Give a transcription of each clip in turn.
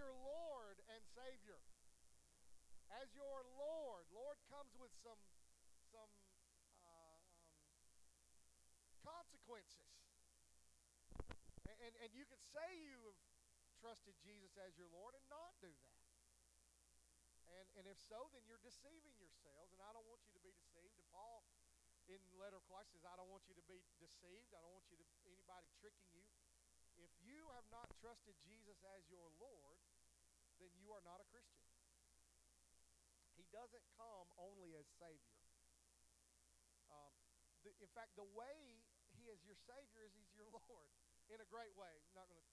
your Lord and Savior. As your Lord. Lord comes with some some uh, um, consequences. And, and, and you could say you have trusted Jesus as your Lord and not do that. And, and if so, then you're deceiving yourselves, and I don't want you to be deceived. And Paul, in the letter of Colossians, says, I don't want you to be deceived. I don't want you to anybody tricking you. If you have not trusted Jesus as your Lord, then you are not a Christian. He doesn't come only as Savior. Um, the, in fact, the way He is your Savior is He's your Lord in a great way. I'm not going to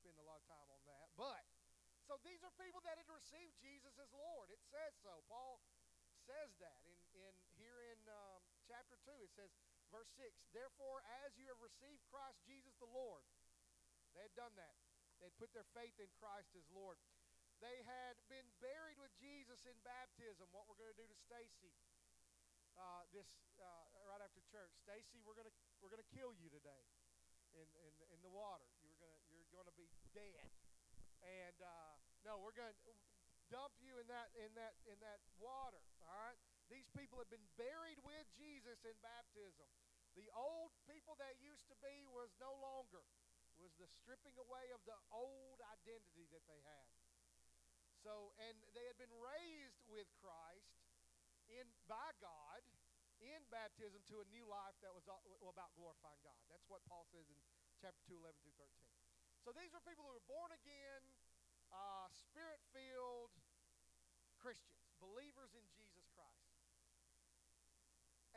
spend a lot of time on that. But, so these are people that had received Jesus as Lord. It says so. Paul says that in, in here in um, chapter 2. It says, verse 6, Therefore, as you have received Christ Jesus the Lord, they had done that. They had put their faith in Christ as Lord. They had been buried with Jesus in baptism. What we're going to do to Stacy uh, this uh, right after church. Stacy, we're going to we're going to kill you today in, in in the water. You're going to you're going to be dead. And uh, no, we're going to dump you in that in that in that water. All right. These people have been buried with Jesus in baptism. The old people that used to be was no longer was the stripping away of the old identity that they had. So, and they had been raised with Christ in by God in baptism to a new life that was about glorifying God. That's what Paul says in chapter 2, 11 through 13. So these are people who were born again, uh, spirit filled Christians, believers in Jesus Christ.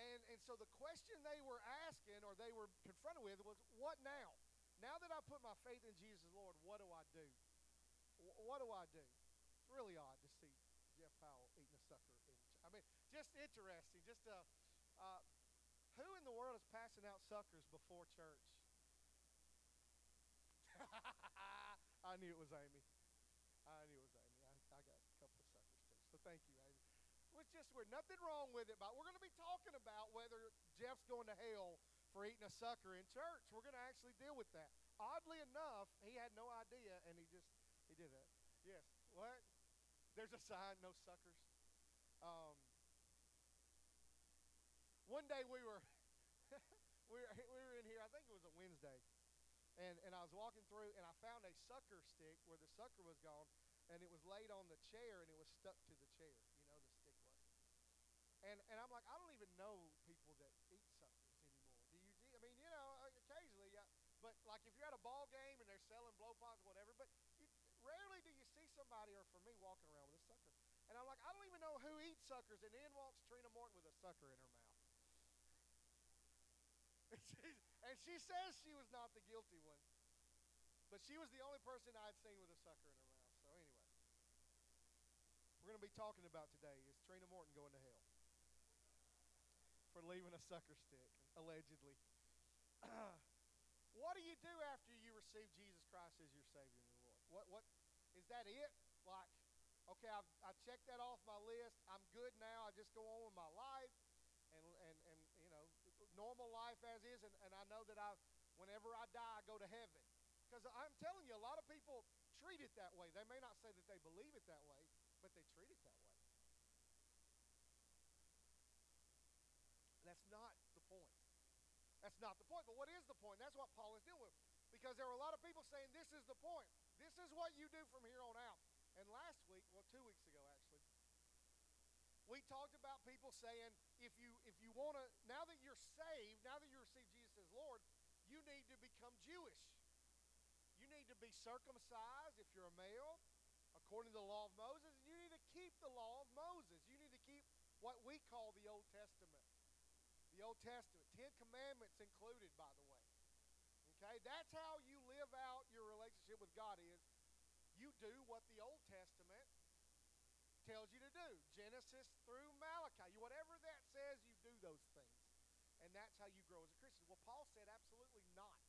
And, and so the question they were asking or they were confronted with was, What now? Now that I put my faith in Jesus Lord, what do I do? What do I do? It's really odd to see Jeff Powell eating a sucker. In, I mean, just interesting. Just uh, uh, who in the world is passing out suckers before church? I knew it was Amy. I knew it was Amy. I, I got a couple of suckers too. So thank you, Amy. It was just weird. Nothing wrong with it, but we're going to be talking about whether Jeff's going to hell for eating a sucker in church. We're going to actually deal with that. Oddly enough, he had no idea, and he just he did that. Yes. What? There's a sign, no suckers. Um, one day we were we were we were in here. I think it was a Wednesday, and and I was walking through, and I found a sucker stick where the sucker was gone, and it was laid on the chair, and it was stuck to the chair. You know, the stick was. And and I'm like, I don't even know people that eat suckers anymore. Do you? I mean, you know, occasionally, yeah. but like if you're at a ball game and they're selling blow pops whatever, but you, rarely do you see for me, walking around with a sucker. And I'm like, I don't even know who eats suckers. And in walks Trina Morton with a sucker in her mouth. And she, and she says she was not the guilty one. But she was the only person I'd seen with a sucker in her mouth. So anyway, we're going to be talking about today is Trina Morton going to hell for leaving a sucker stick, allegedly. What do you do after you receive Jesus Christ as your Savior and your Lord? What what is that it? Like, okay, I've, I checked that off my list. I'm good now. I just go on with my life, and and and you know, normal life as is. And, and I know that I, whenever I die, I go to heaven. Because I'm telling you, a lot of people treat it that way. They may not say that they believe it that way, but they treat it that way. That's not the point. That's not the point. But what is the point? That's what Paul is dealing with. Because there are a lot of people saying this is the point. This is what you do from here on out. And last week, well, two weeks ago actually, we talked about people saying if you if you want to now that you're saved, now that you receive Jesus as Lord, you need to become Jewish. You need to be circumcised if you're a male, according to the law of Moses, and you need to keep the law of Moses. You need to keep what we call the Old Testament. The Old Testament. Ten Commandments included, by the way. Okay? That's how you live out your relationship with God is you do what the Old tells you to do. Genesis through Malachi. Whatever that says, you do those things. And that's how you grow as a Christian. Well, Paul said absolutely not.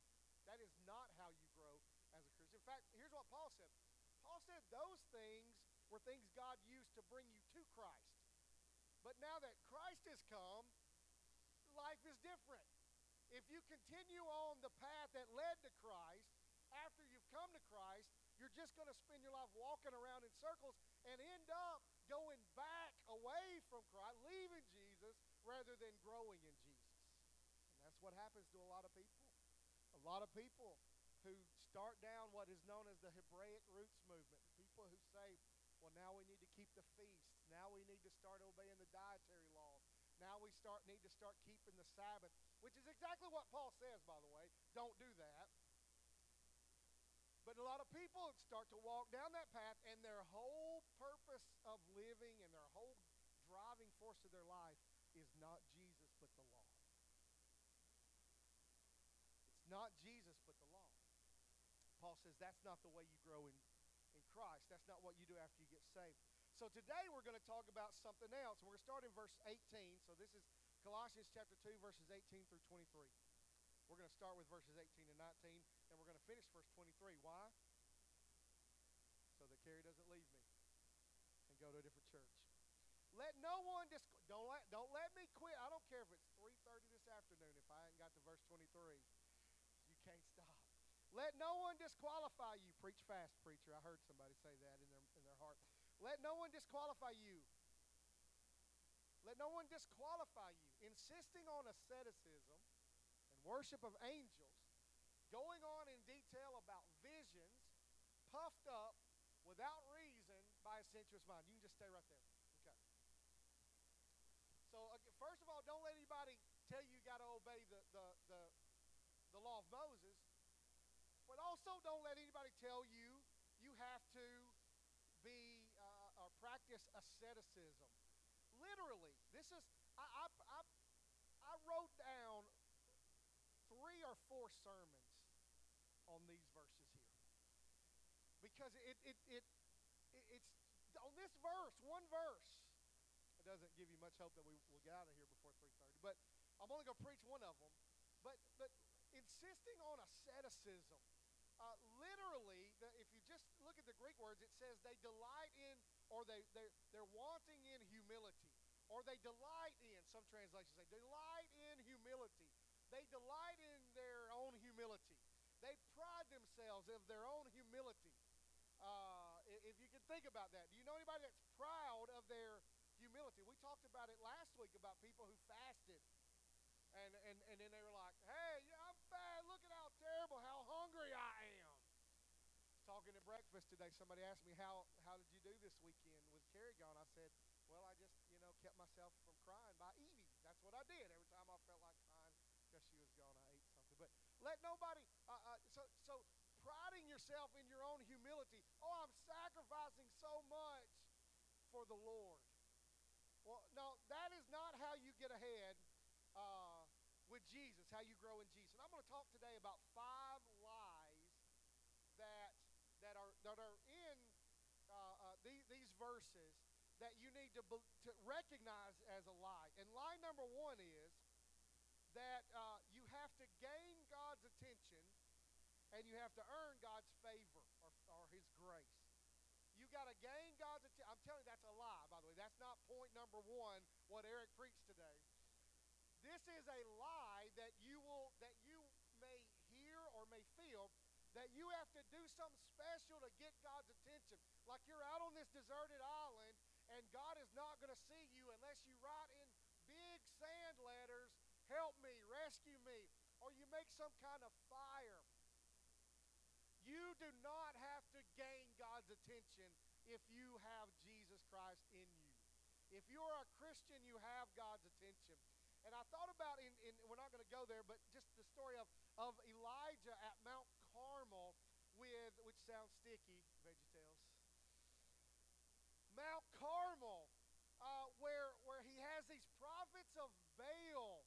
That is not how you grow as a Christian. In fact, here's what Paul said. Paul said those things were things God used to bring you to Christ. But now that Christ has come, life is different. If you continue on the path that led to Christ, after you've come to Christ, you're just going to spend your life walking around in circles and end up going back away from Christ, leaving Jesus, rather than growing in Jesus. And that's what happens to a lot of people. A lot of people who start down what is known as the Hebraic roots movement. People who say, well, now we need to keep the feasts. Now we need to start obeying the dietary laws. Now we start need to start keeping the Sabbath, which is exactly what Paul says, by the way. Don't do that. But a lot of people start to walk down that path, and their whole purpose of living and their whole driving force of their life is not Jesus, but the law. It's not Jesus, but the law. Paul says that's not the way you grow in, in Christ. That's not what you do after you get saved. So today we're going to talk about something else. We're going to start in verse 18. So this is Colossians chapter 2, verses 18 through 23. We're going to start with verses 18 and 19, and we're going to finish verse 23. Why? So that Carrie doesn't leave me and go to a different church. Let no one dis- don't let don't let me quit. I don't care if it's 3:30 this afternoon if I haven't got to verse 23. You can't stop. Let no one disqualify you. Preach fast, preacher. I heard somebody say that in their in their heart. Let no one disqualify you. Let no one disqualify you, insisting on asceticism worship of angels, going on in detail about visions, puffed up without reason by a sensuous mind. You can just stay right there. Okay. So, first of all, don't let anybody tell you you got to obey the, the, the, the law of Moses. But also, don't let anybody tell you you have to be uh, or practice asceticism. Literally, this is I, I, I, I wrote or four sermons on these verses here. Because it, it, it, it it's on this verse, one verse, it doesn't give you much hope that we will get out of here before 3.30. But I'm only going to preach one of them. But, but insisting on asceticism, uh, literally, the, if you just look at the Greek words, it says they delight in, or they, they're, they're wanting in humility. Or they delight in, some translations say, delight in humility. They delight in their own humility. They pride themselves of their own humility. Uh, if you can think about that, do you know anybody that's proud of their humility? We talked about it last week about people who fasted. And, and, and then they were like, hey, I'm fat. Look at how terrible, how hungry I am. Talking at breakfast today, somebody asked me, how, how did you do this weekend with Carrie gone? I said, well, I just, you know, kept myself from crying by eating. That's what I did. Every time I felt like because she was gone, I ate something. But let nobody, uh, uh, so, so priding yourself in your own humility. Oh, I'm sacrificing so much for the Lord. Well, no, that is not how you get ahead uh, with Jesus, how you grow in Jesus. And I'm going to talk today about five lies that that are that are in uh, uh, these, these verses that you need to, to recognize as a lie. And lie number one is that uh, you have to gain attention and you have to earn God's favor or, or His grace. You got to gain God's attention. I'm telling you, that's a lie, by the way. That's not point number one, what Eric preached today. This is a lie that you will that you may hear or may feel that you have to do something special to get God's attention. Like you're out on this deserted island and God is not going to see you unless you write in big sand letters help me, rescue me, or you make some kind of fire. You do not have to gain God's attention if you have Jesus Christ in you. If you're a Christian, you have God's attention. And I thought about in, in we're not going to go there, but just the story of, of Elijah at Mount Carmel with which sounds sticky, VeggieTales. Mount Carmel, uh, where where he has these prophets of Baal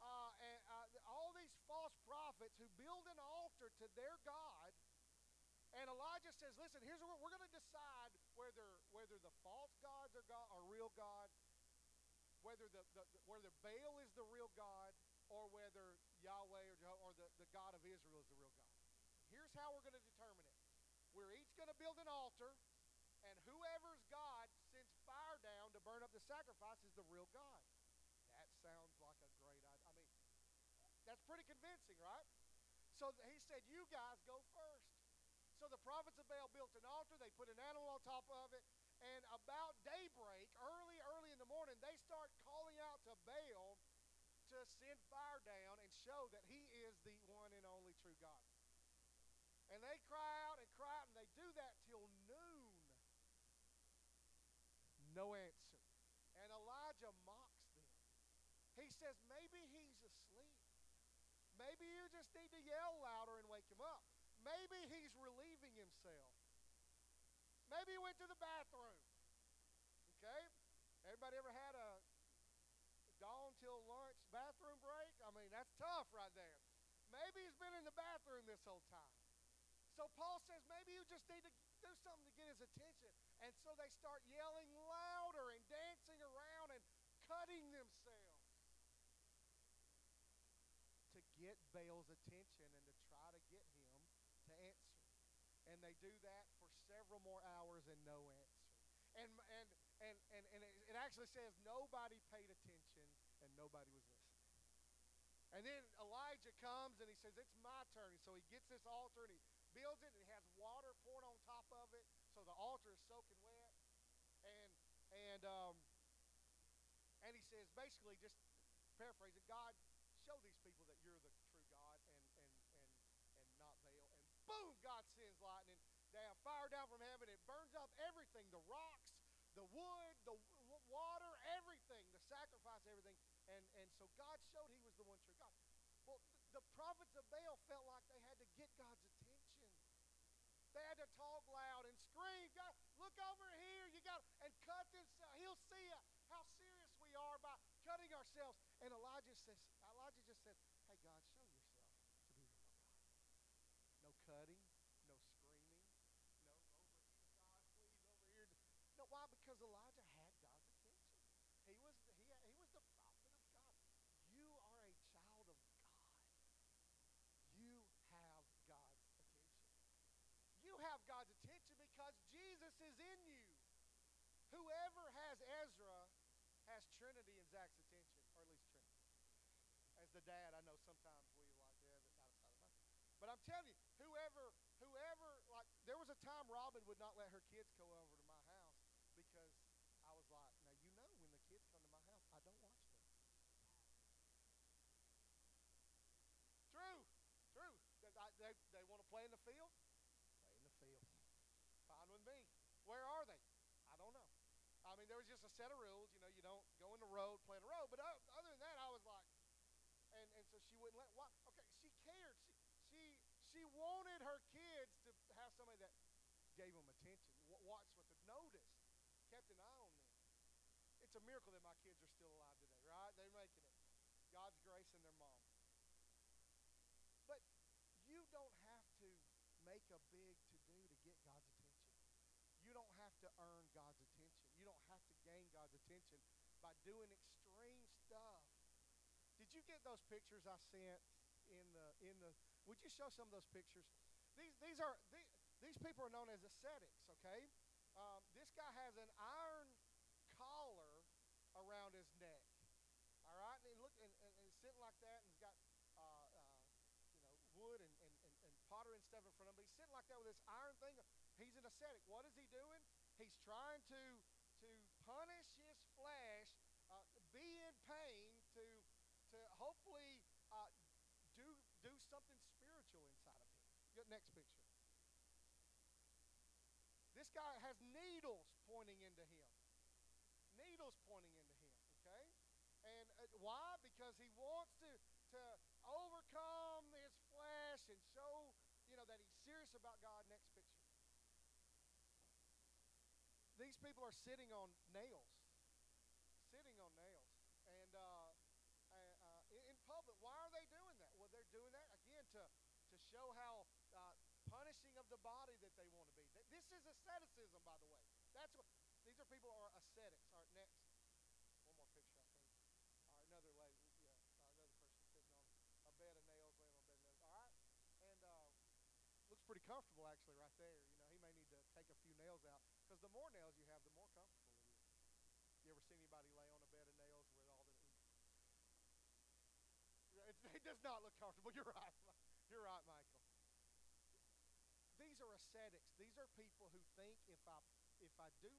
uh, and, uh, all these false prophets who build an altar to their God. And Elijah says, listen, here's what we're going to decide whether, whether the false gods are, God, are real God, whether, the, the, whether Baal is the real God, or whether Yahweh or, Jehovah, or the, the God of Israel is the real God. Here's how we're going to determine it. We're each going to build an altar, and whoever's God sends fire down to burn up the sacrifice is the real God. That sounds like a great that's pretty convincing, right? So he said, You guys go first. So the prophets of Baal built an altar. They put an animal on top of it. And about daybreak, early, early in the morning, they start calling out to Baal to send fire down and show that he is the one and only true God. And they cry out and cry out, and they do that till noon. No answer. And Elijah mocks them. He says. Maybe you just need to yell louder and wake him up. Maybe he's relieving himself. Maybe he went to the bathroom. Okay? Everybody ever had a dawn till lunch bathroom break? I mean, that's tough right there. Maybe he's been in the bathroom this whole time. So Paul says maybe you just need to do something to get his attention. And so they start yelling louder and dancing around and cutting themselves to get Baal's attention and to try to get him to answer. And they do that for several more hours and no answer. And, and, and, and, and it actually says nobody paid attention and nobody was listening. And then Elijah comes and he says, It's my turn. So he gets this altar and he builds it and it has water poured on top of it. So the altar is soaking wet. And and um, and he says basically just paraphrasing, God, show these people that you're the true God and and and and not Baal. And boom, God sends lightning down, fire down from heaven. It burns up everything, the rocks, the wood, the water, everything, the sacrifice, everything. And, and so God showed he was the one true God. Well, the prophets of Baal felt like they had to get God's attention. They had to talk loud and scream, God, look over here. You got and cut this. Uh, he'll see uh, how serious we are by cutting ourselves. And Elijah says, Elijah just said, Hey God, show yourself to be the real God. No cutting, why? Because Elijah had God's attention. He was, he, he was the prophet of God. You are a child of God. You have God's attention. You have God's attention because Jesus is in you. Whoever has Ezra has Trinity and Zach's attention, or at least Trinity. As the dad, I know sometimes we like that out of sight. But I'm telling you, whoever, whoever, like, there was a time Robin would not let her kids go over to my because I was like, now you know when the kids come to my house, I don't watch them. True, true. They, they, they want to play in the field? Play in the field. Fine. Where are they? I don't know. I mean, there was just a set of rules. You know, you don't go in the road, play the road. But other than that, I was like, and, and so she wouldn't let. Why? Okay, she cared. She she she wanted her kids to have somebody that gave them attention, watch what they noticed kept an eye on them. It's a miracle that my kids are still alive today, right? They're making it. God's grace and their mom. But you don't have to make a big to do to get God's attention. You don't have to earn God's attention. You don't have to gain God's attention by doing extreme stuff. Did you get those pictures I sent in the in the would you show some of those pictures? These these are these, these people are known as ascetics, okay? Um, this guy has an iron collar around his neck. All right, and he look and, and, and sitting like that, and he's got uh, uh, you know wood and, and, and, and pottery and stuff in front of him. But he's sitting like that with this iron thing. He's an ascetic. What is he doing? He's trying to to punish his flesh, uh, be in pain, to to hopefully uh, do do something spiritual inside of him. Get next picture. This guy has needles pointing into him. Needles pointing into him, okay? And uh, why? Because he wants to, to overcome his flesh and show, you know, that he's serious about God. Next picture. These people are sitting on nails. Sitting on nails. And uh, uh, in public, why are they doing that? Well, they're doing that, again, to, to show how uh, punishing of the body that they want to be. This is asceticism, by the way. That's what these are people are ascetics. All right, next. One more picture, I think. All right, another lady, yeah, uh, another person sitting on a bed of nails, laying on a bed of nails. All right, and uh, looks pretty comfortable actually, right there. You know, he may need to take a few nails out because the more nails you have, the more comfortable it is. You ever see anybody lay on a bed of nails with all the? It, it does not look comfortable. You're right. You're right, Michael. These are ascetics. These are people who think if I if I do,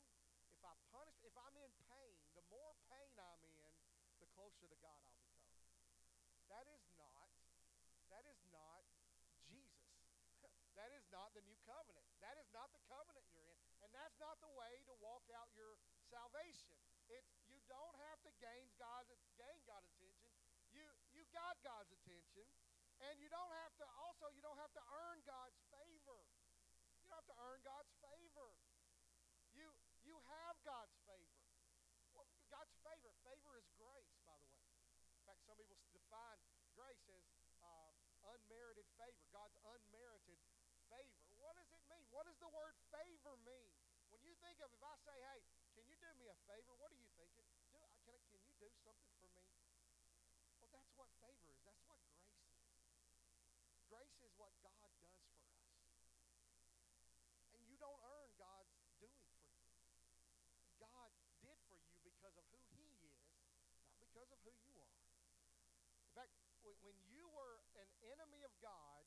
if I punish, if I'm in pain, the more pain I'm in, the closer to God I'll become. That is not, that is not Jesus. that is not the new covenant. That is not the covenant you're in. And that's not the way to walk out your salvation. It's you don't have to gain God's gain God's attention. You you got God's attention. And you don't have to also you don't have to earn God's favor. You don't have to earn God's favor. You you have God's favor. Well, God's favor. Favor is grace, by the way. In fact, some people define grace as um, unmerited favor. God's unmerited favor. What does it mean? What does the word favor mean? When you think of, if I say, hey, can you do me a favor? What are you thinking? Do, uh, can, I, can you do something for me? Well, that's what favor is. That's what grace is. Grace is what God does for us. And you don't earn God's doing for you. God did for you because of who He is, not because of who you are. In fact, when you were an enemy of God,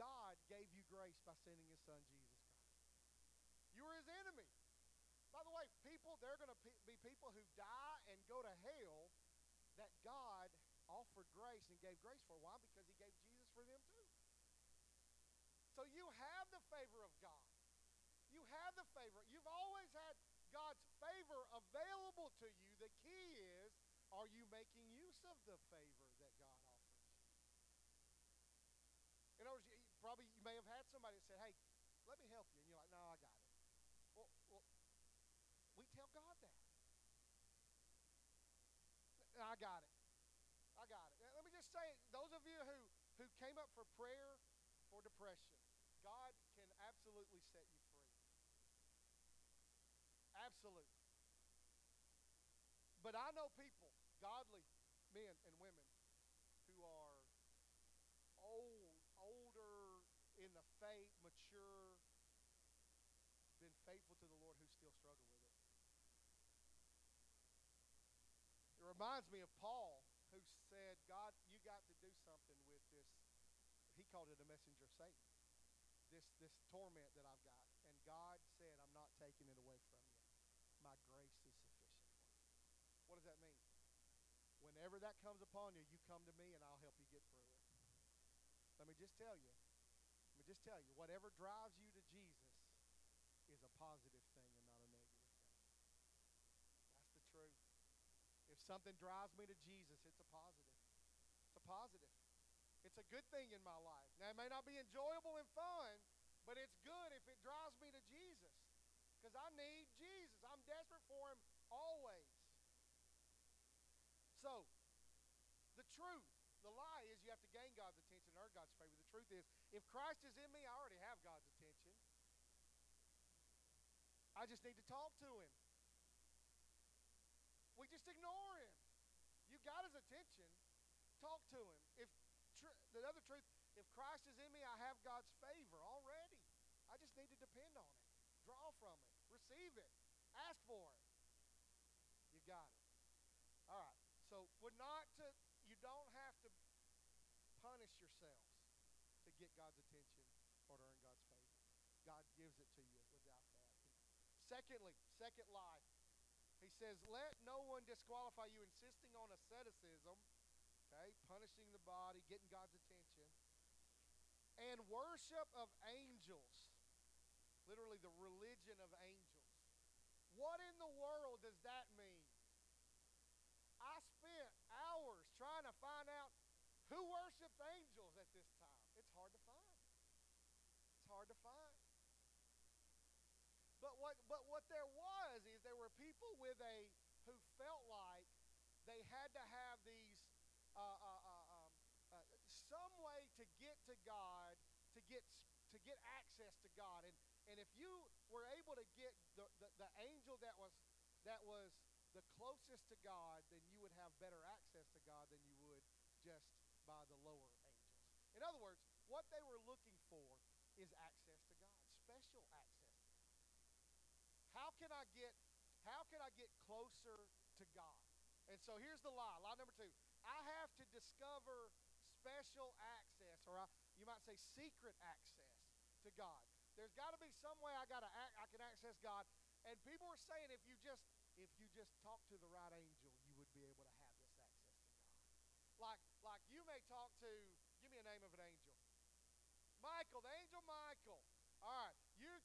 God gave you grace by sending His Son, Jesus. You were His enemy. By the way, people, there are going to be people who die and go to hell that God offered grace and gave grace for. Why? Because He gave Jesus for them too. So you have the favor of God. You have the favor. You've always had God's favor available to you. The key is are you making use of the favor that God offers you? In other words, probably you may have had somebody that said, hey, let me help you. And you're like, no, I got it. Tell God that. I got it. I got it. Let me just say, those of you who, who came up for prayer for depression, God can absolutely set you free. Absolutely. But I know people, godly men and women, who are old, older in the faith, mature, been faithful to the Lord, who still struggle with it. It reminds me of Paul, who said, God, you got to do something with this. He called it a messenger of Satan. This, this torment that I've got. And God said, I'm not taking it away from you. My grace is sufficient. What does that mean? Whenever that comes upon you, you come to me and I'll help you get through it. Let me just tell you. Let me just tell you. Whatever drives you to Jesus is a positive thing and not a negative thing. That's the truth. If something drives me to Jesus, it's a positive. It's a positive. It's a good thing in my life. Now, it may not be enjoyable and fun, but it's good if it drives me to Jesus. Because I need Jesus. I'm desperate for Him always. So, the truth, the lie is you have to gain God's attention and earn God's favor. The truth is, if Christ is in me, I already have God's attention. I just need to talk to Him. We just ignore Him. You got His attention. Talk to Him. If tr- the other truth, if Christ is in me, I have God's favor already. I just need to depend on it, draw from it, receive it, ask for it. You got it. All right. So we're not to. You don't have to punish yourselves to get God's attention or to earn God's favor. God gives it to you without that. Secondly, second lie. He says, "Let no one disqualify you, insisting on asceticism." Okay, punishing the body, getting God's attention, and worship of angels. Literally, the religion of angels. What in the world does that mean? I spent hours trying to find out who worships angels at this time. It's hard to find. It's hard to find. But what but what there was people with a who felt like they had to have these uh, uh, uh, um, uh, some way to get to God, to get to get access to God. And and if you were able to get the, the, the angel that was that was the closest to God, then you would have better access to God than you would just by the lower angels. In other words, what they were looking for is access to God, special access. How can I get how can I get closer to God? And so here's the lie. Lie number two. I have to discover special access, or I, you might say secret access to God. There's got to be some way I got to act. I can access God, and people are saying if you just if you just talk to the right angel, you would be able to have this access to God. Like like you may talk to give me a name of an angel. Michael, the angel Michael. All right,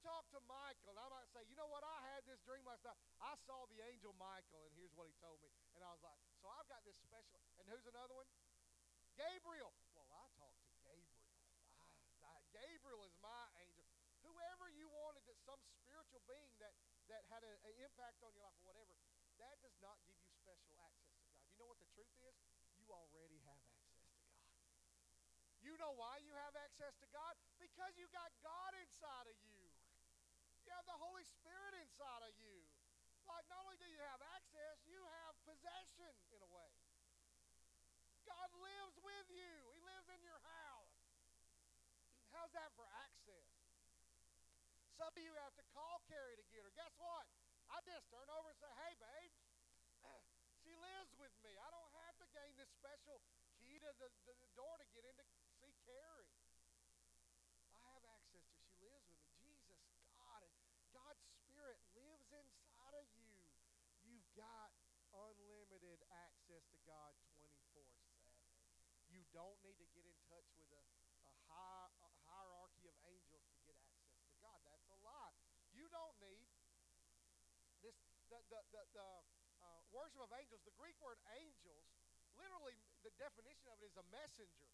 talk to Michael, and I might say, you know what? I had this dream last night. I saw the angel Michael, and here's what he told me. And I was like, so I've got this special. And who's another one? Gabriel. Well, I talked to Gabriel. Ah, I, I, Gabriel is my angel. Whoever you wanted, that some spiritual being that that had an impact on your life or whatever, that does not give you special access to God. You know what the truth is? You already have access to God. You know why you have access to God? Because you got God inside of you. Have the Holy Spirit inside of you. Like, not only do you have access, you have possession in a way. God lives with you, He lives in your house. How's that for access? Some of you have to call Carrie to get her. Guess what? I just turn over and say, hey, babe, she lives with me. I don't have to gain this special key to the, the, the door to get in to see Carrie. I have access to She lives with me. Jesus, God, God's Spirit lives inside of you. You've got unlimited access to God 24 7. You don't need to get in touch with a, a, high, a hierarchy of angels to get access to God. That's a lie. You don't need this the the the, the uh, worship of angels. The Greek word angels, literally, the definition of it is a messenger,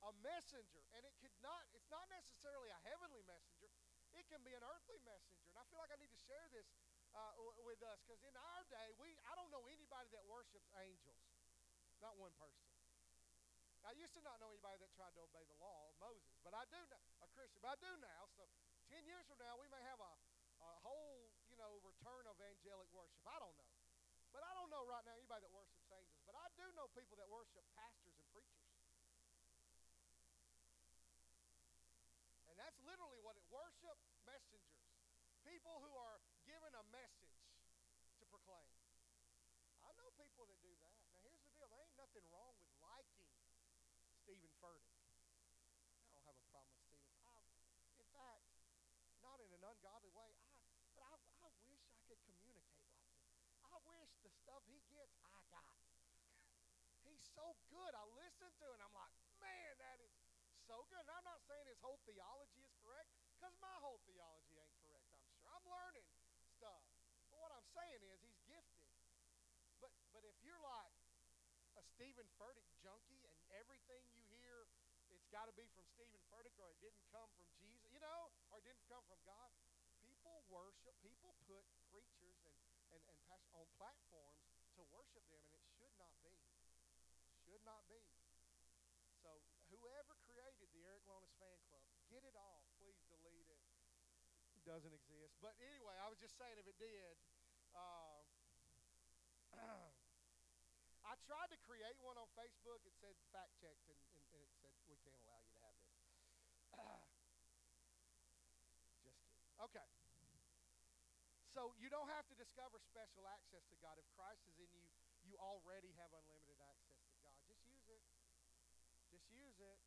a messenger, and it could not. It's not necessarily a heavenly messenger. It can be an earthly messenger, and I feel like I need to share this uh, with us because in our day, we I don't know anybody that worships angels, not one person. I used to not know anybody that tried to obey the law of Moses, but I do know a Christian, but I do now. So 10 years from now, we may have a, a whole, you know, return of angelic worship. I don't know. But I don't know right now anybody that worships angels. But I do know people that worship pastors and preachers. And that's literally what it worship messengers. People who are given a message to proclaim. I know people that do that. Now here's the deal. There ain't nothing wrong with liking Steven Furtick. I don't have a problem with Steven. I, in fact, not in an ungodly way. I, but I, I wish I could communicate like him. I wish the stuff he gets, I got. He's so good. I listen to it and I'm like, man, that is so good. And I'm not saying his whole theology is correct, because my whole theology ain't correct, I'm sure. I'm learning stuff. But what I'm saying is he's gifted. But but if you're like a Steven Furtick junkie and everything you hear it's got to be from Steven Furtick or it didn't come from Jesus, you know, or it didn't come from God. People worship, people put preachers and, and, and on platforms to worship them, and it should not be. Should not be. So whoever created the Eric Wellness Fan Club, get it off. Please delete it. It doesn't exist. But anyway, I was just saying if it did. Uh, I tried to create one on Facebook. It said fact checked, and, and, and it said we can't allow you to have this. Just kidding. Okay. So you don't have to discover special access to God. If Christ is in you, you already have unlimited access to God. Just use it. Just use it.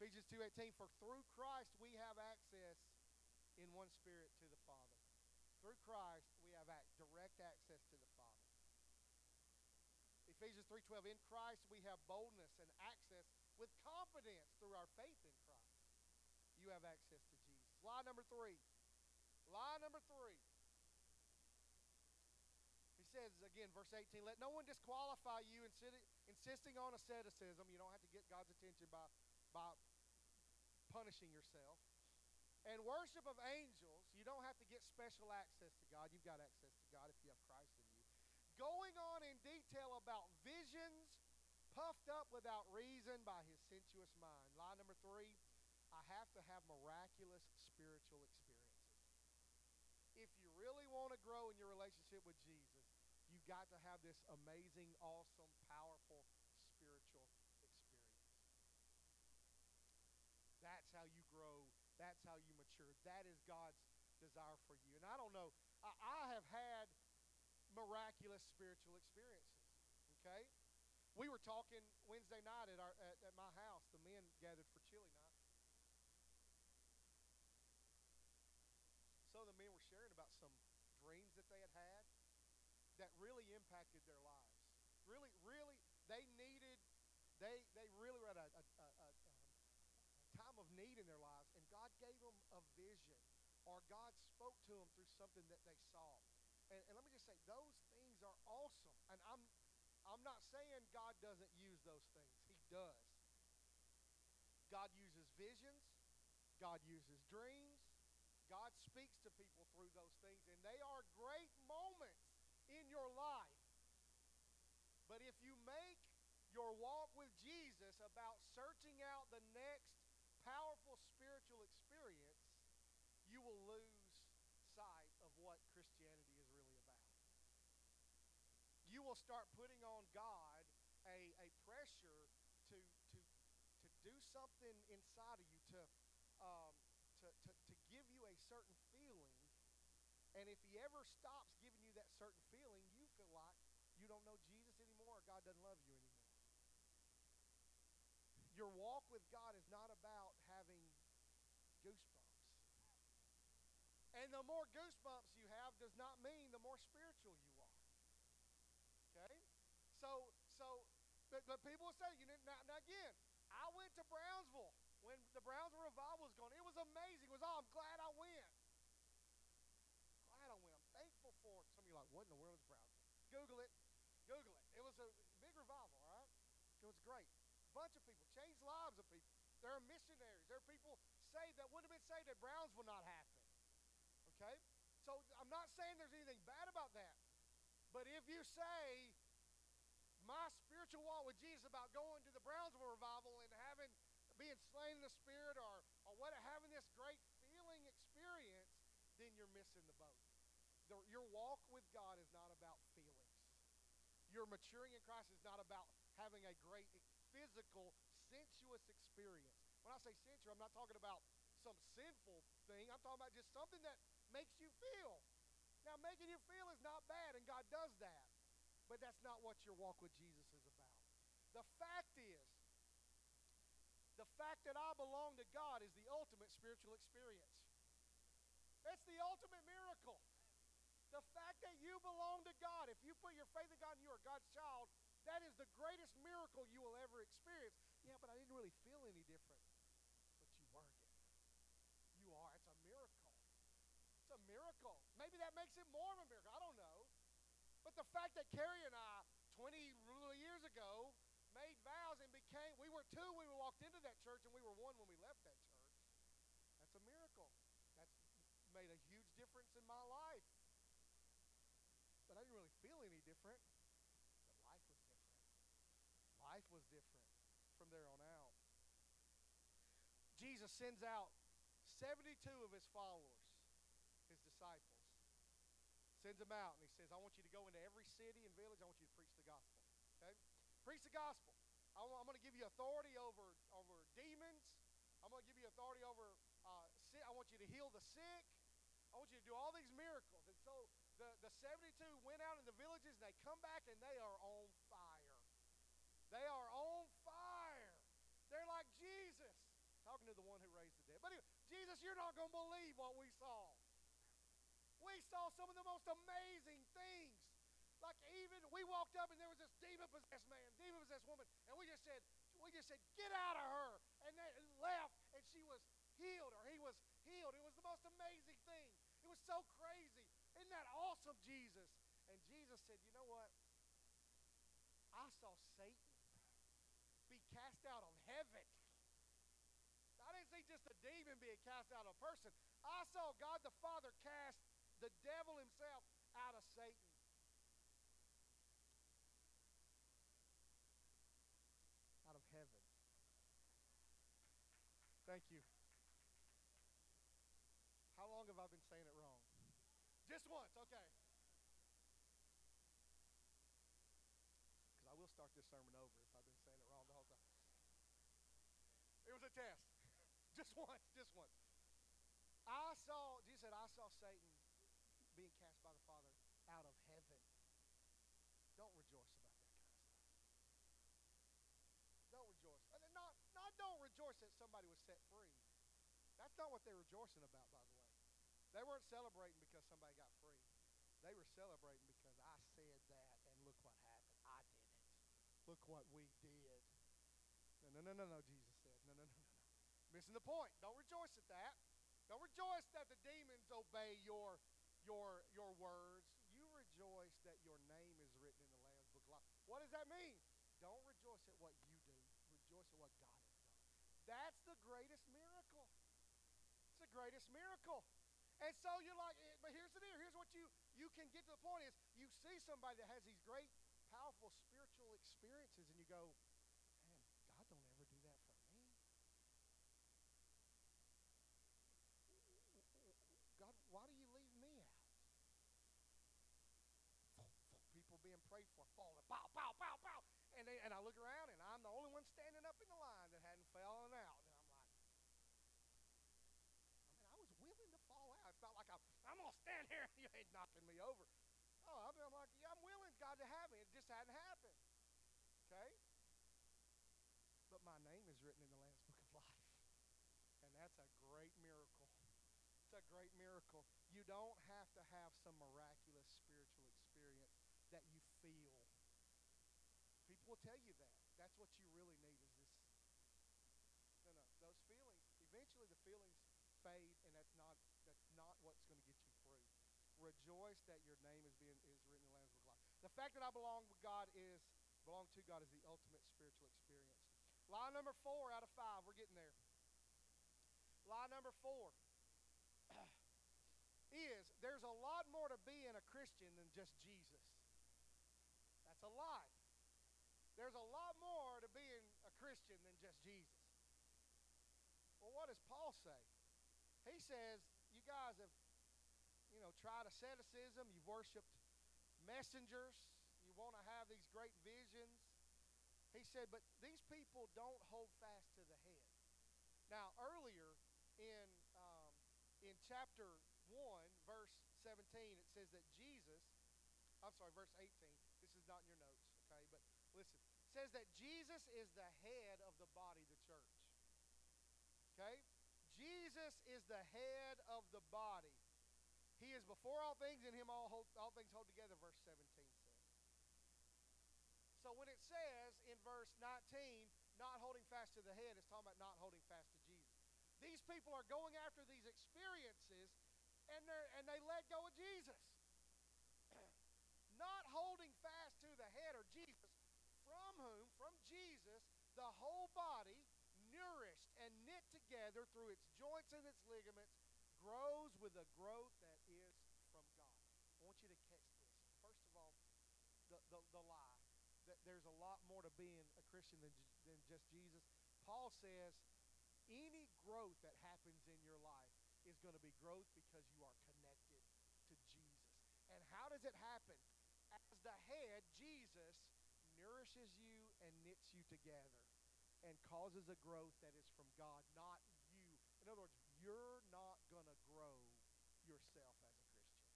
Ephesians 2:18 for through Christ we have access in one spirit to the Father. Through Christ we have direct access to the. Ephesians 3:12 in Christ we have boldness and access with confidence through our faith in Christ. You have access to Jesus. Lie number 3. Lie number 3. He says again verse 18, let no one disqualify you insisting on asceticism. You don't have to get God's attention by by punishing yourself. And worship of angels, you don't have to get special access to God. You've got access to God if you have Christ in you going on in detail about visions puffed up without reason by his sensuous mind. Lie number three I have to have miraculous spiritual experiences. If you really want to grow in your relationship with Jesus, you've got to have this amazing, awesome, powerful spiritual experience. That's how you grow. That's how you mature. That is God's desire for you. And I don't know, I, I have had miraculous spiritual experiences. Okay? We were talking Wednesday night at, our, at, at my house. The men gathered for chili night. So the men were sharing about some dreams that they had had that really impacted their lives. Really, really, they needed, they, they really were at a, a, a, a, a time of need in their lives, and God gave them a vision, or God spoke to them through something that they saw. And, and let me just say, those things are awesome. And I'm, I'm not saying God doesn't use those things, He does. God uses visions, God uses dreams, God speaks to people through those things, and they are great moments in your life. But if you make your walk with Jesus about searching out the next powerful spiritual experience, you will lose sight of what Christianity is really about. You will start putting on God a, a pressure to, to, to do something inside of you, to, um, to, to, to give you a certain feeling. And if he ever stops giving you that certain feeling, you feel like you don't know Jesus anymore or God doesn't love you anymore. Your walk with God is not about having goosebumps. And the more goosebumps you have does not mean the more spiritual you are. So, so, but, but people say, you know, now, now again, I went to Brownsville when the Brownsville revival was going. It was amazing. It was, oh, I'm glad I went. Glad I went. I'm thankful for it. Some of you are like, what in the world is Brownsville? Google it. Google it. It was a big revival, all right? It was great. A bunch of people, changed lives of people. There are missionaries. There are people saved that wouldn't have been saved at Brownsville not happened. Okay? So I'm not saying there's anything bad about that. But if you say, my spiritual walk with Jesus about going to the Brownsville revival and having being slain in the spirit or, or what having this great feeling experience, then you're missing the boat. The, your walk with God is not about feelings. Your maturing in Christ is not about having a great physical, sensuous experience. When I say sensual, I'm not talking about some sinful thing. I'm talking about just something that makes you feel. Now, making you feel is not bad, and God does that. But that's not what your walk with Jesus is about. The fact is, the fact that I belong to God is the ultimate spiritual experience. It's the ultimate miracle. The fact that you belong to God, if you put your faith in God and you are God's child, that is the greatest miracle you will ever experience. Yeah, but I didn't really feel any different. But you were different. You are. It's a miracle. It's a miracle. Maybe that makes it more of a miracle. I don't the fact that Carrie and I, 20 years ago, made vows and became, we were two when we walked into that church and we were one when we left that church. That's a miracle. That's made a huge difference in my life. But I didn't really feel any different. But life was different. Life was different from there on out. Jesus sends out 72 of his followers, his disciples. Sends them out and he says, I want you to go into every city and village. I want you to preach the gospel. Okay? Preach the gospel. I'm, I'm going to give you authority over, over demons. I'm going to give you authority over, uh, sick. I want you to heal the sick. I want you to do all these miracles. And so the, the 72 went out in the villages and they come back and they are on fire. They are on fire. They're like Jesus. Talking to the one who raised the dead. But anyway, Jesus, you're not going to believe what we saw. We saw some of the most amazing things. Like even we walked up and there was this demon possessed man, demon possessed woman, and we just said, we just said, get out of her. And they left, and she was healed, or he was healed. It was the most amazing thing. It was so crazy. Isn't that awesome, Jesus? And Jesus said, you know what? I saw Satan be cast out of heaven. I didn't see just a demon being cast out of a person. I saw God the Father cast the devil himself out of Satan. Out of heaven. Thank you. How long have I been saying it wrong? Just once, okay. Because I will start this sermon over if I've been saying it wrong the whole time. It was a test. just once, just once. I saw, Jesus said, I saw Satan being cast by the Father out of heaven. Don't rejoice about that kind of stuff. Don't rejoice. And not, not don't rejoice that somebody was set free. That's not what they're rejoicing about, by the way. They weren't celebrating because somebody got free. They were celebrating because I said that, and look what happened. I did it. Look what we did. No, no, no, no, no, Jesus said. No, no, no, no, no. Missing the point. Don't rejoice at that. Don't rejoice that the demons obey your, your, your words. You rejoice that your name is written in the Lamb's Book of Life. What does that mean? Don't rejoice at what you do. Rejoice at what God has done. That's the greatest miracle. It's the greatest miracle. And so you're like, eh, but here's the deal. Here's what you you can get to the point is you see somebody that has these great, powerful spiritual experiences, and you go, man, God don't ever do that for me. God, why do you leave me out? People being prayed for, falling, pow, pow, pow, pow. And, they, and I look around, and I'm the only one standing up in the line that hadn't fallen out. And I'm like, I mean, I was willing to fall out. It's not like I, I'm going to stand here you ain't knocking me over. Oh, I mean, I'm like, yeah, I'm willing, God, to have me. It just hadn't happened. Okay? But my name is written in the Lamb's Book of Life. And that's a great miracle. It's a great miracle. You don't have to have some miraculous spiritual experience that you feel. People will tell you that. That's what you really need is this. No, no. Those feelings, eventually the feelings fade, and that's not that's not what's going to get. Rejoice that your name is being is written in the Lamb's Book of Life. The fact that I belong with God is belong to God is the ultimate spiritual experience. Lie number four out of five. We're getting there. Lie number four is there's a lot more to being a Christian than just Jesus. That's a lie. There's a lot more to being a Christian than just Jesus. Well, what does Paul say? He says, you guys have, you know, tried asceticism, you've worshiped messengers, you want to have these great visions. He said, but these people don't hold fast to the head. Now, earlier in, um, in chapter 1, verse 17, it says that Jesus, I'm sorry, verse 18, this is not in your notes, okay, but listen. Says that Jesus is the head of the body, the church. Okay? Jesus is the head of the body. He is before all things, and him all, hold, all things hold together, verse 17 says. So when it says in verse 19, not holding fast to the head, it's talking about not holding fast to Jesus. These people are going after these experiences, and, and they let go of Jesus. not holding fast to the head or Jesus, from whom, from Jesus, the whole body, nourished and knit together through its joints and its ligaments, grows with a growth that is from God. I want you to catch this. First of all, the, the, lie that there's a lot more to being a Christian than, than just Jesus. Paul says any growth that happens in your life is going to be growth because you are connected to Jesus. And how does it happen? As the head, Jesus nourishes you and knits you together and causes a growth that is from God, not you. In other words, you're not going to grow yourself as a Christian.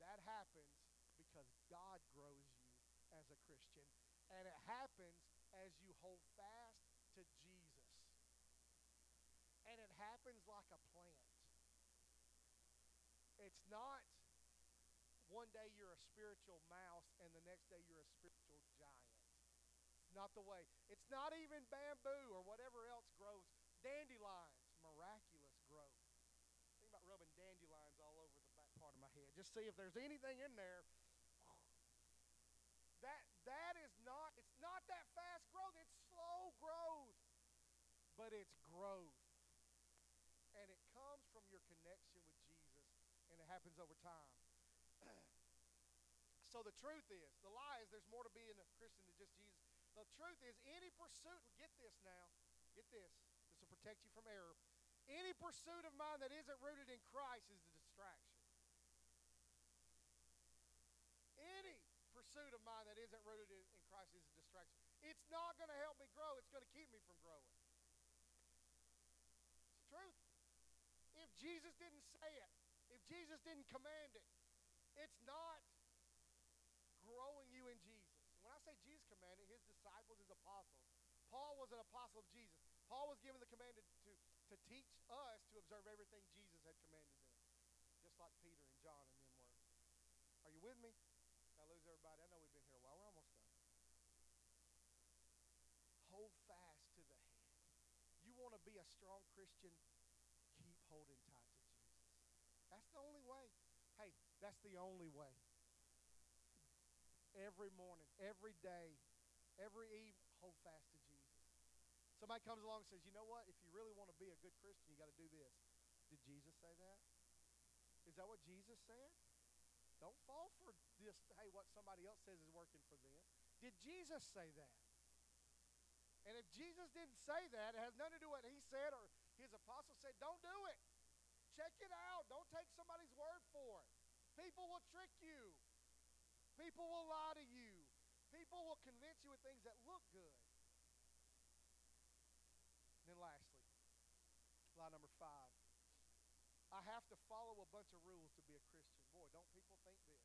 That happens because God grows a Christian. And it happens as you hold fast to Jesus. And it happens like a plant. It's not one day you're a spiritual mouse and the next day you're a spiritual giant. Not the way. It's not even bamboo or whatever else grows. Dandelions, miraculous growth. Think about rubbing dandelions all over the back part of my head. Just see if there's anything in there that that is not it's not that fast growth, it's slow growth. But it's growth. And it comes from your connection with Jesus and it happens over time. so the truth is, the lie is there's more to being a Christian than just Jesus. The truth is any pursuit, get this now, get this. This will protect you from error. Any pursuit of mine that isn't rooted in Christ is a distraction. Any pursuit of mine that isn't rooted in, in Christ is a distraction. It's not going to help me grow, it's going to keep me from growing. It's the truth. If Jesus didn't say it, if Jesus didn't command it, it's not growing you in Jesus. When I say Jesus commanded, his disciples, his apostles, Paul was an apostle of Jesus. Paul was given the command to, to, teach us to observe everything Jesus had commanded them, just like Peter and John and them were. Are you with me? I lose everybody? I know we've been here a while. We're almost done. Hold fast to the head. You want to be a strong Christian? Keep holding. That's the only way. Hey, that's the only way. Every morning, every day, every eve, hold fast to Jesus. Somebody comes along and says, you know what? If you really want to be a good Christian, you got to do this. Did Jesus say that? Is that what Jesus said? Don't fall for this, hey, what somebody else says is working for them. Did Jesus say that? And if Jesus didn't say that, it has nothing to do with what he said or his apostle said, don't do it. Check it out. Don't take somebody's word for it. People will trick you. People will lie to you. People will convince you with things that look good. And then lastly, lie number five. I have to follow a bunch of rules to be a Christian. Boy, don't people think this?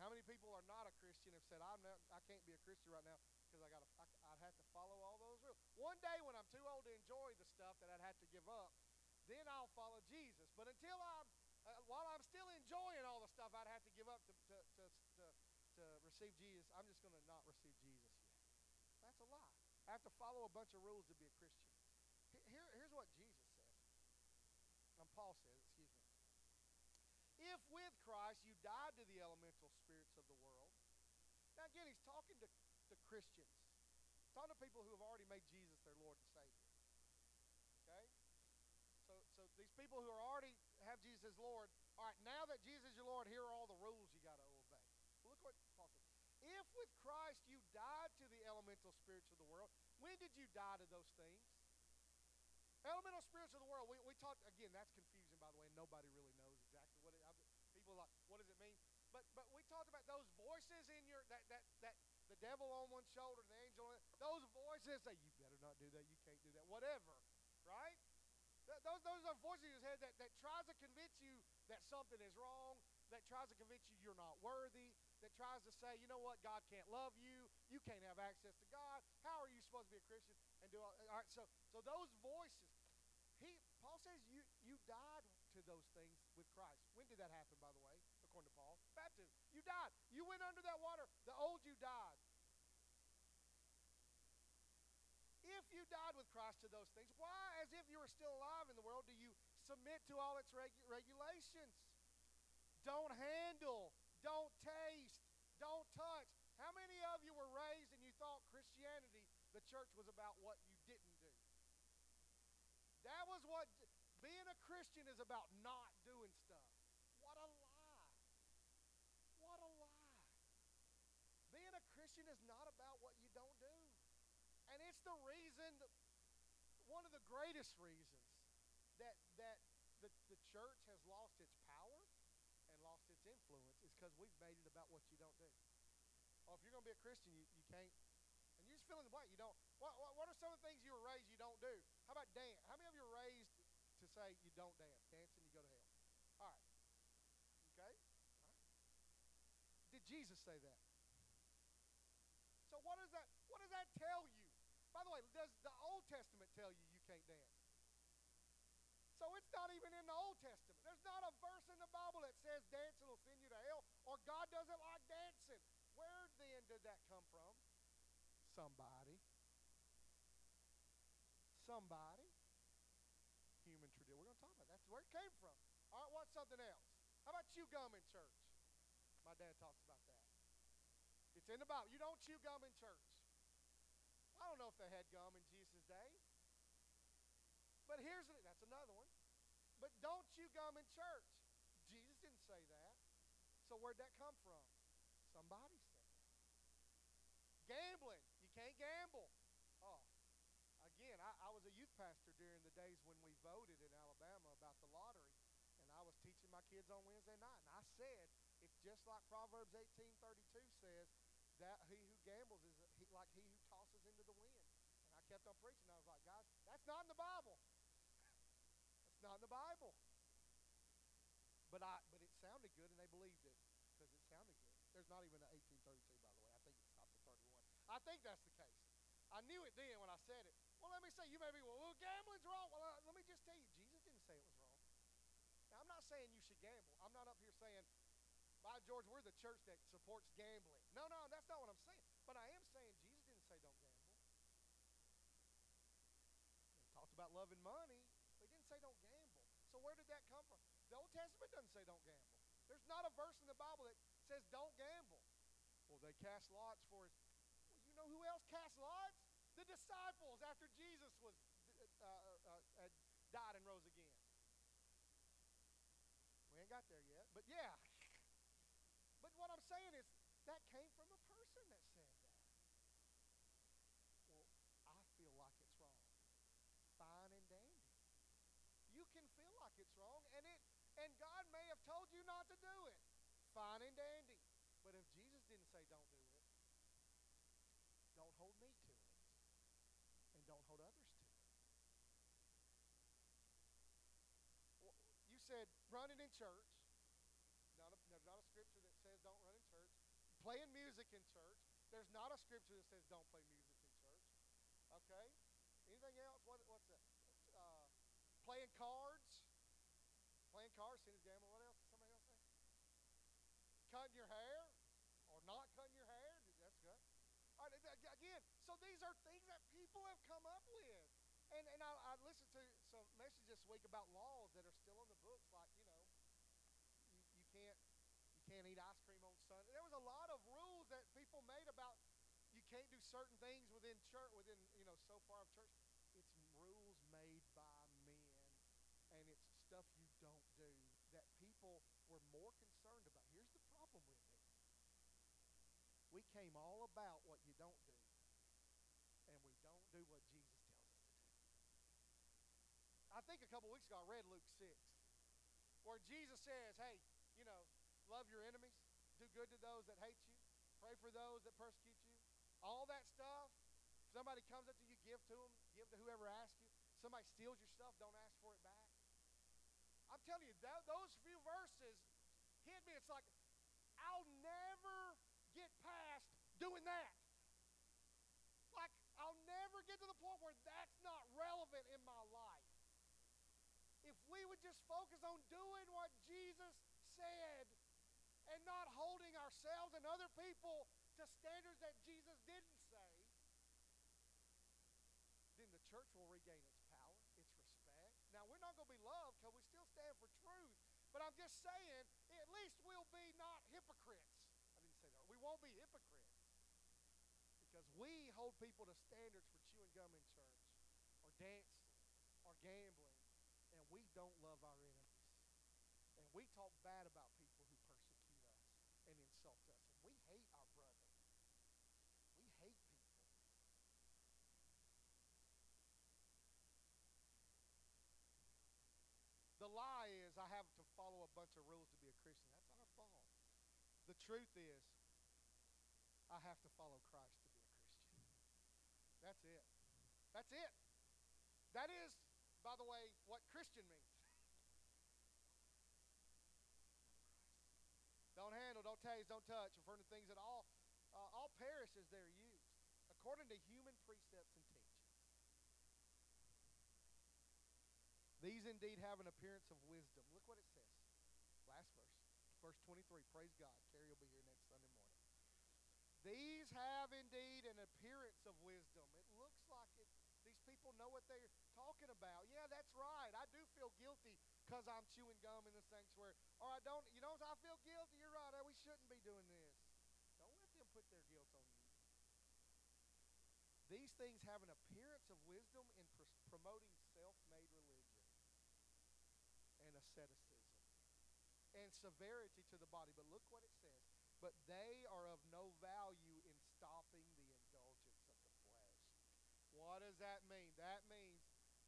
How many people are not a Christian have said, I'm not, I can't be a Christian right now because I got I, I'd have to follow all those rules. One day when I'm too old to enjoy the stuff that I'd have to give up, then I'll follow Jesus. But until I'm, uh, while I'm still enjoying all the stuff I'd have to give up to, to, to, to, to receive Jesus, I'm just going to not receive Jesus yet. That's a lie. I have to follow a bunch of rules to be a Christian. Here, here's what Jesus says. Um, Paul says, excuse me. If with Christ you died to the elemental spirits of the world. Now again, he's talking to, to Christians. Talking to people who have already made Jesus their Lord and Savior. Okay? So, so these people who are already have Jesus as Lord, all right, now that Jesus is your Lord, here are all the rules you got to obey. Look what Paul says. If with Christ you died to the elemental spirits of the world, when did you die to those things? Elemental spirits of the world. We, we talked again. That's confusing, by the way. Nobody really knows exactly what it. People like, what does it mean? But but we talked about those voices in your that that that the devil on one shoulder, the angel. On, those voices say, "You better not do that. You can't do that. Whatever." Right? Th- those those are voices in his head that that tries to convince you that something is wrong. That tries to convince you you're not worthy. That tries to say, you know what, God can't love you. You can't have access to God. How are you supposed to be a Christian and do all? All right. So so those voices he, Paul says you, you died to those things with Christ. When did that happen, by the way, according to Paul? Baptism. You died. You went under that water. The old you died. If you died with Christ to those things, why, as if you were still alive in the world, do you submit to all its regu- regulations? Don't handle. Don't taste. Don't touch. How many of you were raised and you thought Christianity, the church, was about what you didn't do? That was what being a Christian is about not doing stuff. What a lie. What a lie. Being a Christian is not about what you don't do. And it's the reason, one of the greatest reasons, that, that the, the church has lost its power and lost its influence is because we've made it about what you don't do. Oh, if you're going to be a Christian, you, you can't and you just fill in the blank. You don't. What, what, what, are some of the things you were raised you don't do? How about dance? How many of you are raised to say you don't dance? Dancing, you go to hell. All right. Okay? All right. Did Jesus say that? So what does that what does that tell you? By the way, does the Old Testament tell you you can't dance? So it's not even in the Old Testament. There's not a verse in the Bible that says dancing will send you to hell or God doesn't like dancing. Where then did that come from? Somebody. Somebody. Human tradition. We're going to talk about that. That's where it came from. All right, what's something else? How about chew gum in church? My dad talks about that. It's in the Bible. You don't chew gum in church. I don't know if they had gum in Jesus'. But here's that's another one. But don't chew gum in church. Jesus didn't say that. So where'd that come from? Somebody said that. Gambling. You can't gamble. Oh. Again, I, I was a youth pastor during the days when we voted in Alabama about the lottery. And I was teaching my kids on Wednesday night. And I said, it's just like Proverbs 18.32 says, that he who gambles is like he who tosses into the wind. And I kept on preaching. I was like, guys, that's not in the Bible. Not in the Bible. But I, but it sounded good, and they believed it because it sounded good. There's not even an 1832, by the way. I think it stopped at 31. I think that's the case. I knew it then when I said it. Well, let me say, you may be, well, well gambling's wrong. Well, uh, let me just tell you, Jesus didn't say it was wrong. Now, I'm not saying you should gamble. I'm not up here saying by George, we're the church that supports gambling. No, no, that's not what I'm saying. But I am saying Jesus didn't say don't gamble. He talked about loving money, but he didn't say don't gamble. So where did that come from? The Old Testament doesn't say don't gamble. There's not a verse in the Bible that says don't gamble. Well, they cast lots for his. Well, you know who else cast lots? The disciples after Jesus was uh, uh, uh, died and rose again. We ain't got there yet, but yeah. But what I'm saying is that came from a person that said that. Well, I feel like it's wrong. Fine and dandy. You can feel like it's wrong, and it and God may have told you not to do it. Fine and dandy. But if Jesus didn't say don't do it, don't hold me to it. And don't hold others to it. Well, you said running in church. Not a, there's not a scripture that says don't run in church. Playing music in church. There's not a scripture that says don't play music in church. Okay? Anything else? What, what's that? Uh, playing cards cards, sin is gambling. What else? Somebody else say? Cutting your hair or not cutting your hair. That's good. All right, again, so these are things that people have come up with. And, and I, I listened to some message this week about laws that are still in the books, like, you know, you, you can't you can't eat ice cream on Sunday. There was a lot of rules that people made about you can't do certain things within church, within, you know, so far of church. It's rules made by men, and it's stuff you don't do that people were more concerned about. Here's the problem with it we came all about what you don't do, and we don't do what Jesus tells us to do. I think a couple weeks ago I read Luke 6, where Jesus says, hey, you know, love your enemies, do good to those that hate you, pray for those that persecute you. All that stuff. If somebody comes up to you, give to them, give to whoever asks you. Somebody steals your stuff, don't ask for it back. Telling you, that, those few verses hit me. It's like, I'll never get past doing that. Like, I'll never get to the point where that's not relevant in my life. If we would just focus on doing what Jesus said and not holding ourselves and other people to standards that Jesus didn't say, then the church will regain its now, we're not going to be loved because we still stand for truth. But Just saying, at least we'll be not hypocrites. I didn't say that. We won't be hypocrites. Because we hold people to standards for chewing gum in church or dancing or gambling, and we don't love our enemies. And we talk bad about people who persecute us and insult us. And we hate our brother. We hate people. The lie is I have to follow a bunch of rules to be a Christian. That's our fault. The truth is I have to follow Christ to be a Christian. That's it. That's it. That is, by the way, what Christian means. don't handle, don't taste, don't touch, referring to things that all, uh, all perish as they're used, according to human precepts and teachings. These indeed have an appearance of wisdom. Look what it says. Last verse. Verse 23. Praise God. Carrie will be here next Sunday morning. These have indeed an appearance of wisdom. It looks like it. These people know what they're talking about. Yeah, that's right. I do feel guilty because I'm chewing gum in the sanctuary. Or I don't, you know, I feel guilty. You're right. Oh, we shouldn't be doing this. Don't let them put their guilt on you. These things have an appearance of wisdom in pr- promoting self made religion and asceticism and severity to the body. But look what it says. But they are of no value in stopping the indulgence of the flesh. What does that mean? That means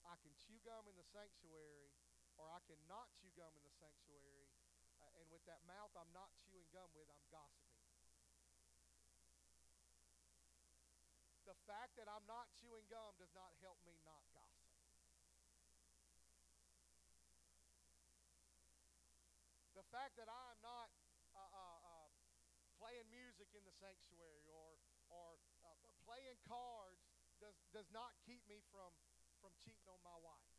I can chew gum in the sanctuary or I cannot chew gum in the sanctuary. Uh, and with that mouth I'm not chewing gum with, I'm gossiping. The fact that I'm not chewing gum does not help me not gossip. The fact that I'm not uh, uh, uh, playing music in the sanctuary or, or uh, playing cards does, does not keep me from, from cheating on my wife.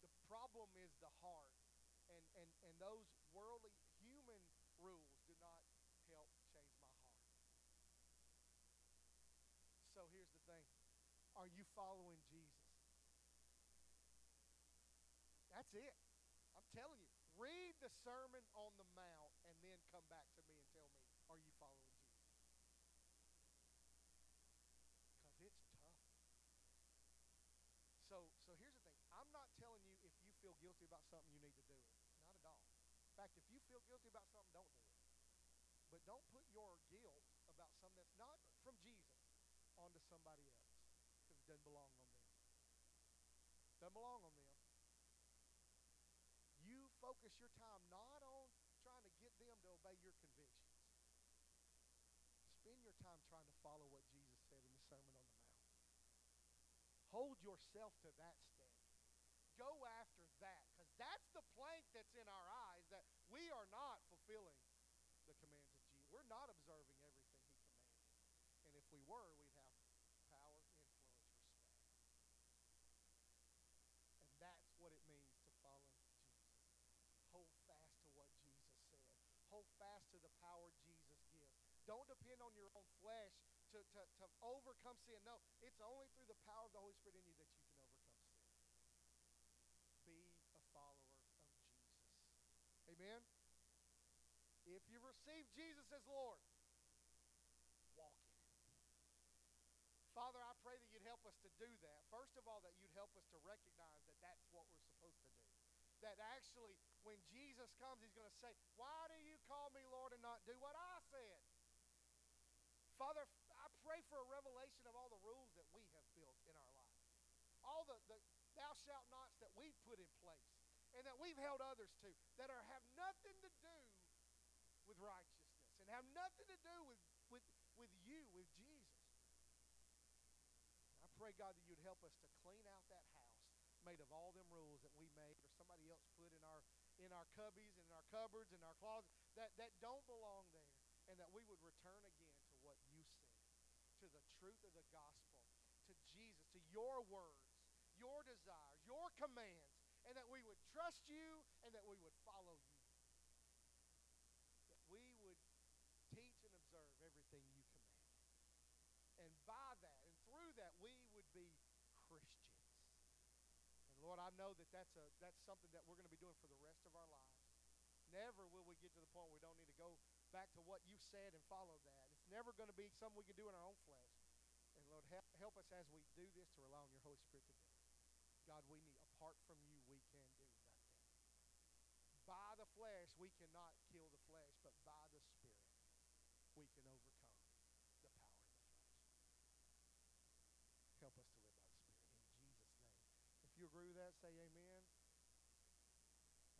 The problem is the heart, and, and, and those worldly human rules do not help change my heart. So here's the thing Are you following Jesus? That's it. Telling you. Read the Sermon on the Mount and then come back to me and tell me, Are you following Jesus? Because it's tough. So, so here's the thing. I'm not telling you if you feel guilty about something, you need to do it. Not at all. In fact, if you feel guilty about something, don't do it. But don't put your guilt about something that's not from Jesus onto somebody else because it doesn't belong on them. Doesn't belong on them. Focus your time not on trying to get them to obey your convictions. Spend your time trying to follow what Jesus said in the Sermon on the Mount. Hold yourself to that standard. Go after that because that's the plank that's in our eyes that we are not fulfilling the commands of Jesus. We're not observing everything he commanded. And if we were, we'd have power, influence, respect. And that's what it means to follow Jesus. Hold fast to what Jesus said. Hold fast to the power Jesus gives. Don't depend on your own flesh to, to, to overcome sin. No, it's only through the power of the Holy Spirit in you that you can overcome sin. Be a follower of Jesus. Amen? If you receive Jesus as Lord, walk in it. Father, I pray that you'd help us to do that. First of all, that you'd help us to recognize that that's what we're supposed to do. That actually, when Jesus comes, he's going to say, Why do you call me Lord and not do what I said? Father, I pray for a revelation of all the rules that we have built in our life. All the, the thou shalt nots that we've put in place and that we've held others to that are have nothing to do with righteousness and have nothing to do with, with, with you, with Jesus. I pray, God, that you'd help us to clean out that house made of all them rules that we made or somebody else put in our in our cubbies and in our cupboards and our closets that, that don't belong there. And that we would return again to what you said, to the truth of the gospel, to Jesus, to your words, your desires, your commands, and that we would trust you and that we would follow you we would teach and observe everything you commanded. And by that and through that, we would be Christians. And Lord, I know that that's, a, that's something that we're going to be doing for the rest of our lives. Never will we get to the point where we don't need to go back to what you said and follow that. It's never going to be something we can do in our own flesh. And Lord, help, help us as we do this to rely on your Holy Spirit to do it. God, we need, apart from you, we can do nothing by the flesh, we cannot kill the flesh, but by the Spirit, we can overcome the power of the flesh. Help us to live by the Spirit. In Jesus' name. If you agree with that, say amen.